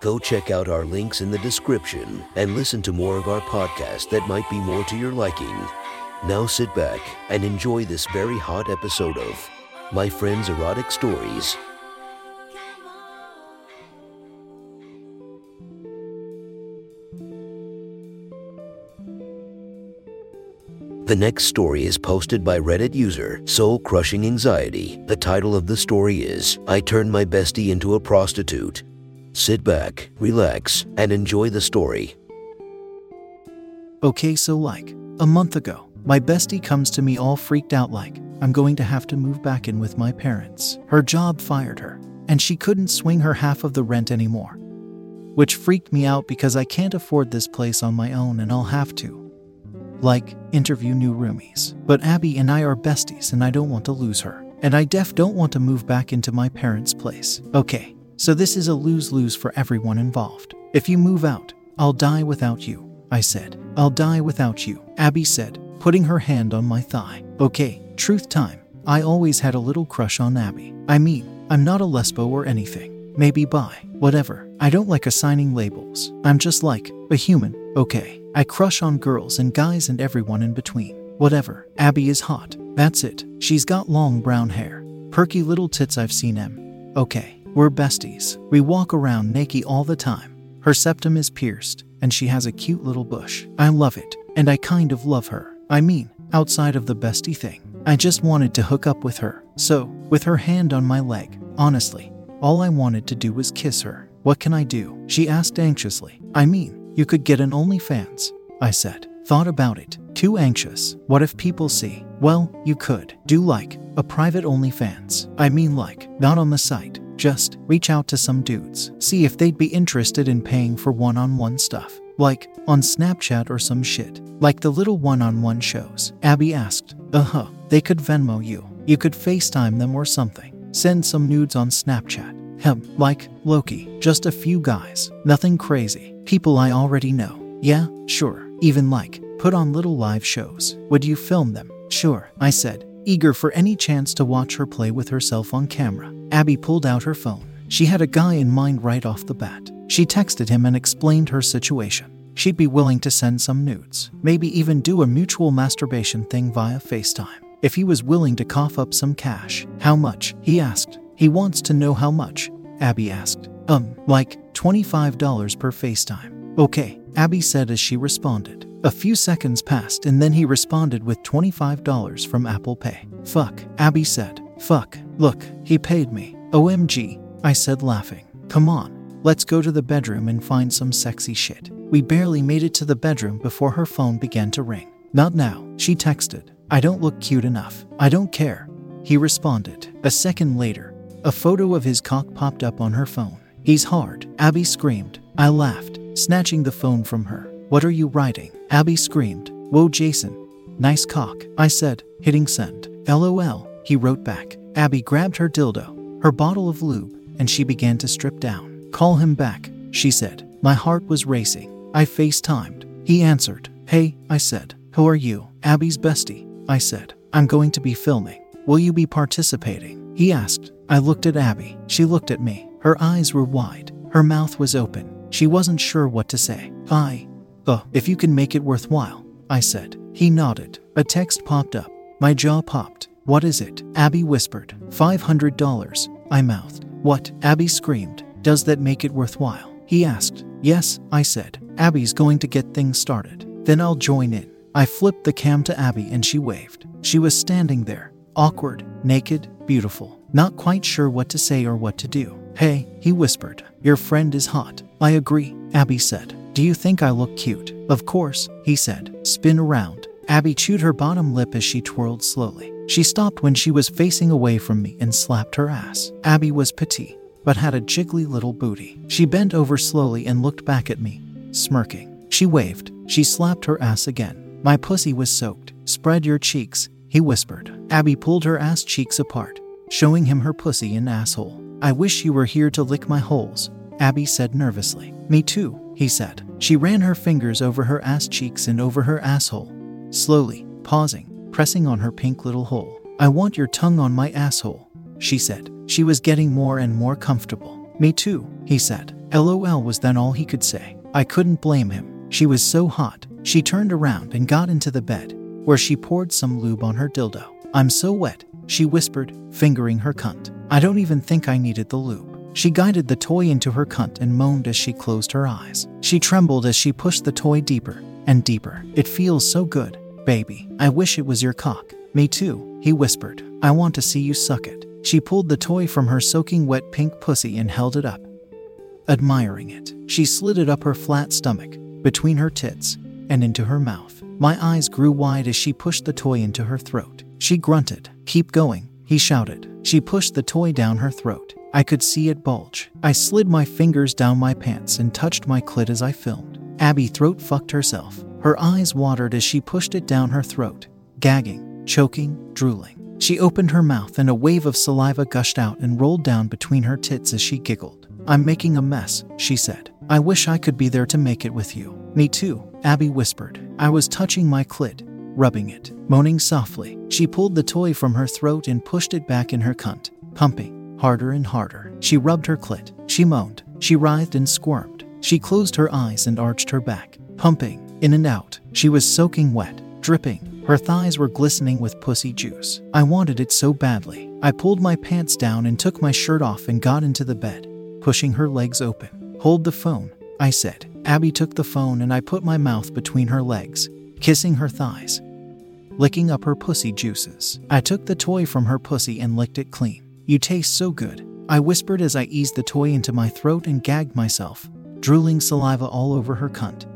Go check out our links in the description and listen to more of our podcast that might be more to your liking. Now sit back and enjoy this very hot episode of My Friend's Erotic Stories. The next story is posted by Reddit user Soul Crushing Anxiety. The title of the story is I Turned My Bestie into a Prostitute. Sit back, relax, and enjoy the story. Okay, so like a month ago, my bestie comes to me all freaked out like I'm going to have to move back in with my parents. Her job fired her, and she couldn't swing her half of the rent anymore. Which freaked me out because I can't afford this place on my own and I'll have to. Like, interview new roomies. But Abby and I are besties and I don't want to lose her. And I def don't want to move back into my parents' place. Okay, so this is a lose lose for everyone involved. If you move out, I'll die without you. I said, I'll die without you. Abby said, putting her hand on my thigh. Okay, truth time. I always had a little crush on Abby. I mean, I'm not a lesbo or anything. Maybe bi, whatever. I don't like assigning labels. I'm just like a human, okay? I crush on girls and guys and everyone in between. Whatever. Abby is hot. That's it. She's got long brown hair. Perky little tits I've seen em. Okay, we're besties. We walk around naked all the time. Her septum is pierced, and she has a cute little bush. I love it, and I kind of love her. I mean, outside of the bestie thing. I just wanted to hook up with her. So, with her hand on my leg, honestly, all I wanted to do was kiss her. What can I do? She asked anxiously. I mean, you could get an OnlyFans, I said. Thought about it. Too anxious. What if people see? Well, you could. Do like a private OnlyFans. I mean, like, not on the site. Just reach out to some dudes. See if they'd be interested in paying for one on one stuff. Like on Snapchat or some shit. Like the little one on one shows. Abby asked. Uh huh. They could Venmo you. You could FaceTime them or something. Send some nudes on Snapchat. Hem, like Loki. Just a few guys. Nothing crazy. People I already know. Yeah, sure. Even like, put on little live shows. Would you film them? Sure, I said, eager for any chance to watch her play with herself on camera. Abby pulled out her phone. She had a guy in mind right off the bat. She texted him and explained her situation. She'd be willing to send some nudes, maybe even do a mutual masturbation thing via FaceTime. If he was willing to cough up some cash. How much? He asked. He wants to know how much, Abby asked. Um, like $25 per FaceTime. Okay, Abby said as she responded. A few seconds passed and then he responded with $25 from Apple Pay. Fuck, Abby said. Fuck, look, he paid me. OMG, I said laughing. Come on, let's go to the bedroom and find some sexy shit. We barely made it to the bedroom before her phone began to ring. Not now, she texted. I don't look cute enough. I don't care. He responded. A second later, a photo of his cock popped up on her phone. He's hard. Abby screamed. I laughed, snatching the phone from her. What are you writing? Abby screamed. Whoa, Jason. Nice cock, I said, hitting send. LOL, he wrote back. Abby grabbed her dildo, her bottle of lube, and she began to strip down. Call him back, she said. My heart was racing. I FaceTimed. He answered. Hey, I said. Who are you? Abby's bestie, I said. I'm going to be filming. Will you be participating? He asked. I looked at Abby. She looked at me. Her eyes were wide. Her mouth was open. She wasn't sure what to say. I. Uh, if you can make it worthwhile, I said. He nodded. A text popped up. My jaw popped. What is it? Abby whispered. $500. I mouthed. What? Abby screamed. Does that make it worthwhile? He asked. Yes, I said. Abby's going to get things started. Then I'll join in. I flipped the cam to Abby and she waved. She was standing there, awkward, naked, beautiful, not quite sure what to say or what to do. Hey, he whispered. Your friend is hot. I agree, Abby said. Do you think I look cute? Of course, he said. Spin around. Abby chewed her bottom lip as she twirled slowly. She stopped when she was facing away from me and slapped her ass. Abby was petite, but had a jiggly little booty. She bent over slowly and looked back at me, smirking. She waved. She slapped her ass again. My pussy was soaked. Spread your cheeks, he whispered. Abby pulled her ass cheeks apart, showing him her pussy and asshole. I wish you were here to lick my holes, Abby said nervously. Me too, he said. She ran her fingers over her ass cheeks and over her asshole, slowly, pausing, pressing on her pink little hole. I want your tongue on my asshole, she said. She was getting more and more comfortable. Me too, he said. LOL was then all he could say. I couldn't blame him. She was so hot. She turned around and got into the bed, where she poured some lube on her dildo. I'm so wet, she whispered, fingering her cunt. I don't even think I needed the lube. She guided the toy into her cunt and moaned as she closed her eyes. She trembled as she pushed the toy deeper and deeper. It feels so good, baby. I wish it was your cock. Me too, he whispered. I want to see you suck it. She pulled the toy from her soaking wet pink pussy and held it up. Admiring it, she slid it up her flat stomach, between her tits, and into her mouth. My eyes grew wide as she pushed the toy into her throat. She grunted. Keep going, he shouted. She pushed the toy down her throat. I could see it bulge. I slid my fingers down my pants and touched my clit as I filmed. Abby throat fucked herself. Her eyes watered as she pushed it down her throat, gagging, choking, drooling. She opened her mouth and a wave of saliva gushed out and rolled down between her tits as she giggled. I'm making a mess, she said. I wish I could be there to make it with you. Me too, Abby whispered. I was touching my clit, rubbing it, moaning softly. She pulled the toy from her throat and pushed it back in her cunt, pumping harder and harder. She rubbed her clit. She moaned. She writhed and squirmed. She closed her eyes and arched her back, pumping in and out. She was soaking wet, dripping. Her thighs were glistening with pussy juice. I wanted it so badly. I pulled my pants down and took my shirt off and got into the bed, pushing her legs open. Hold the phone, I said. Abby took the phone and I put my mouth between her legs, kissing her thighs, licking up her pussy juices. I took the toy from her pussy and licked it clean. You taste so good, I whispered as I eased the toy into my throat and gagged myself, drooling saliva all over her cunt,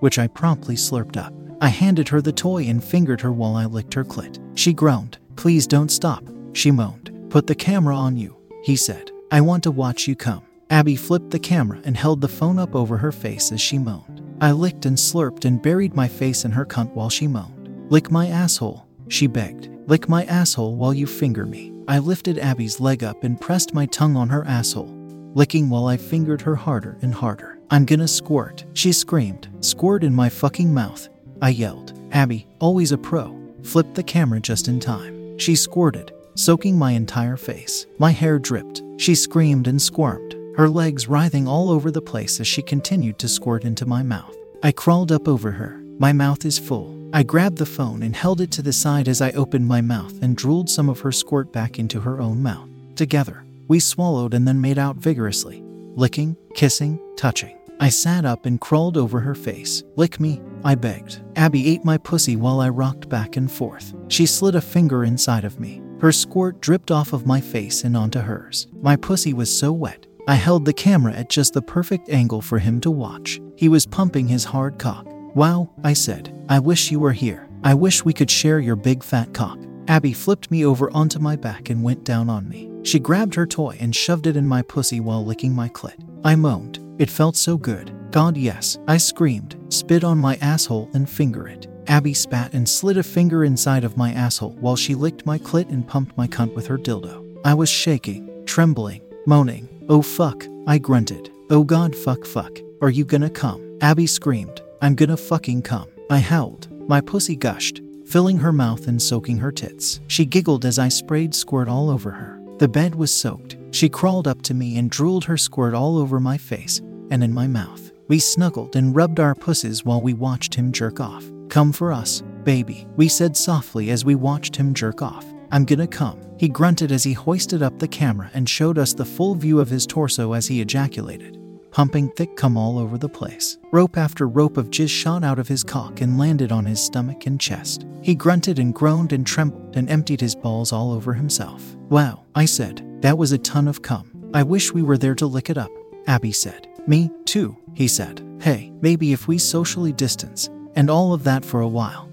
which I promptly slurped up. I handed her the toy and fingered her while I licked her clit. She groaned. Please don't stop, she moaned. Put the camera on you, he said. I want to watch you come. Abby flipped the camera and held the phone up over her face as she moaned. I licked and slurped and buried my face in her cunt while she moaned. Lick my asshole, she begged. Lick my asshole while you finger me. I lifted Abby's leg up and pressed my tongue on her asshole, licking while I fingered her harder and harder. I'm gonna squirt, she screamed. Squirt in my fucking mouth. I yelled. Abby, always a pro, flipped the camera just in time. She squirted, soaking my entire face. My hair dripped. She screamed and squirmed, her legs writhing all over the place as she continued to squirt into my mouth. I crawled up over her. My mouth is full. I grabbed the phone and held it to the side as I opened my mouth and drooled some of her squirt back into her own mouth. Together, we swallowed and then made out vigorously, licking, kissing, touching. I sat up and crawled over her face. Lick me, I begged. Abby ate my pussy while I rocked back and forth. She slid a finger inside of me. Her squirt dripped off of my face and onto hers. My pussy was so wet. I held the camera at just the perfect angle for him to watch. He was pumping his hard cock. Wow, I said. I wish you were here. I wish we could share your big fat cock. Abby flipped me over onto my back and went down on me. She grabbed her toy and shoved it in my pussy while licking my clit. I moaned. It felt so good. God, yes. I screamed, spit on my asshole, and finger it. Abby spat and slid a finger inside of my asshole while she licked my clit and pumped my cunt with her dildo. I was shaking, trembling, moaning. Oh fuck, I grunted. Oh god, fuck, fuck. Are you gonna come? Abby screamed. I'm gonna fucking come. I howled. My pussy gushed, filling her mouth and soaking her tits. She giggled as I sprayed squirt all over her. The bed was soaked. She crawled up to me and drooled her squirt all over my face and in my mouth. We snuggled and rubbed our pussies while we watched him jerk off. Come for us, baby, we said softly as we watched him jerk off. I'm gonna come. He grunted as he hoisted up the camera and showed us the full view of his torso as he ejaculated, pumping thick cum all over the place. Rope after rope of jizz shot out of his cock and landed on his stomach and chest. He grunted and groaned and trembled and emptied his balls all over himself. Wow, I said, that was a ton of cum. I wish we were there to lick it up, Abby said. Me, too, he said. Hey, maybe if we socially distance and all of that for a while,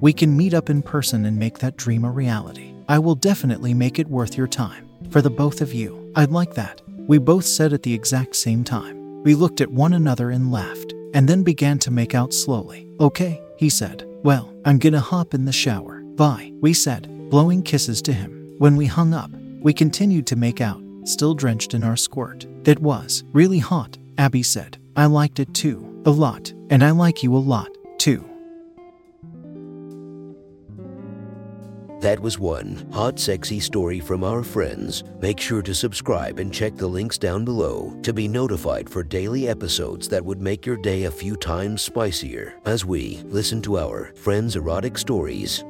we can meet up in person and make that dream a reality. I will definitely make it worth your time. For the both of you, I'd like that. We both said at the exact same time. We looked at one another and laughed. and then began to make out slowly. Okay, he said. Well, I'm gonna hop in the shower. Bye, we said, blowing kisses to him. When we hung up, we continued to make out, still drenched in our squirt. It was really hot, Abby said. I liked it too, a lot, and I like you a lot, too. That was one hot, sexy story from our friends. Make sure to subscribe and check the links down below to be notified for daily episodes that would make your day a few times spicier as we listen to our friends' erotic stories.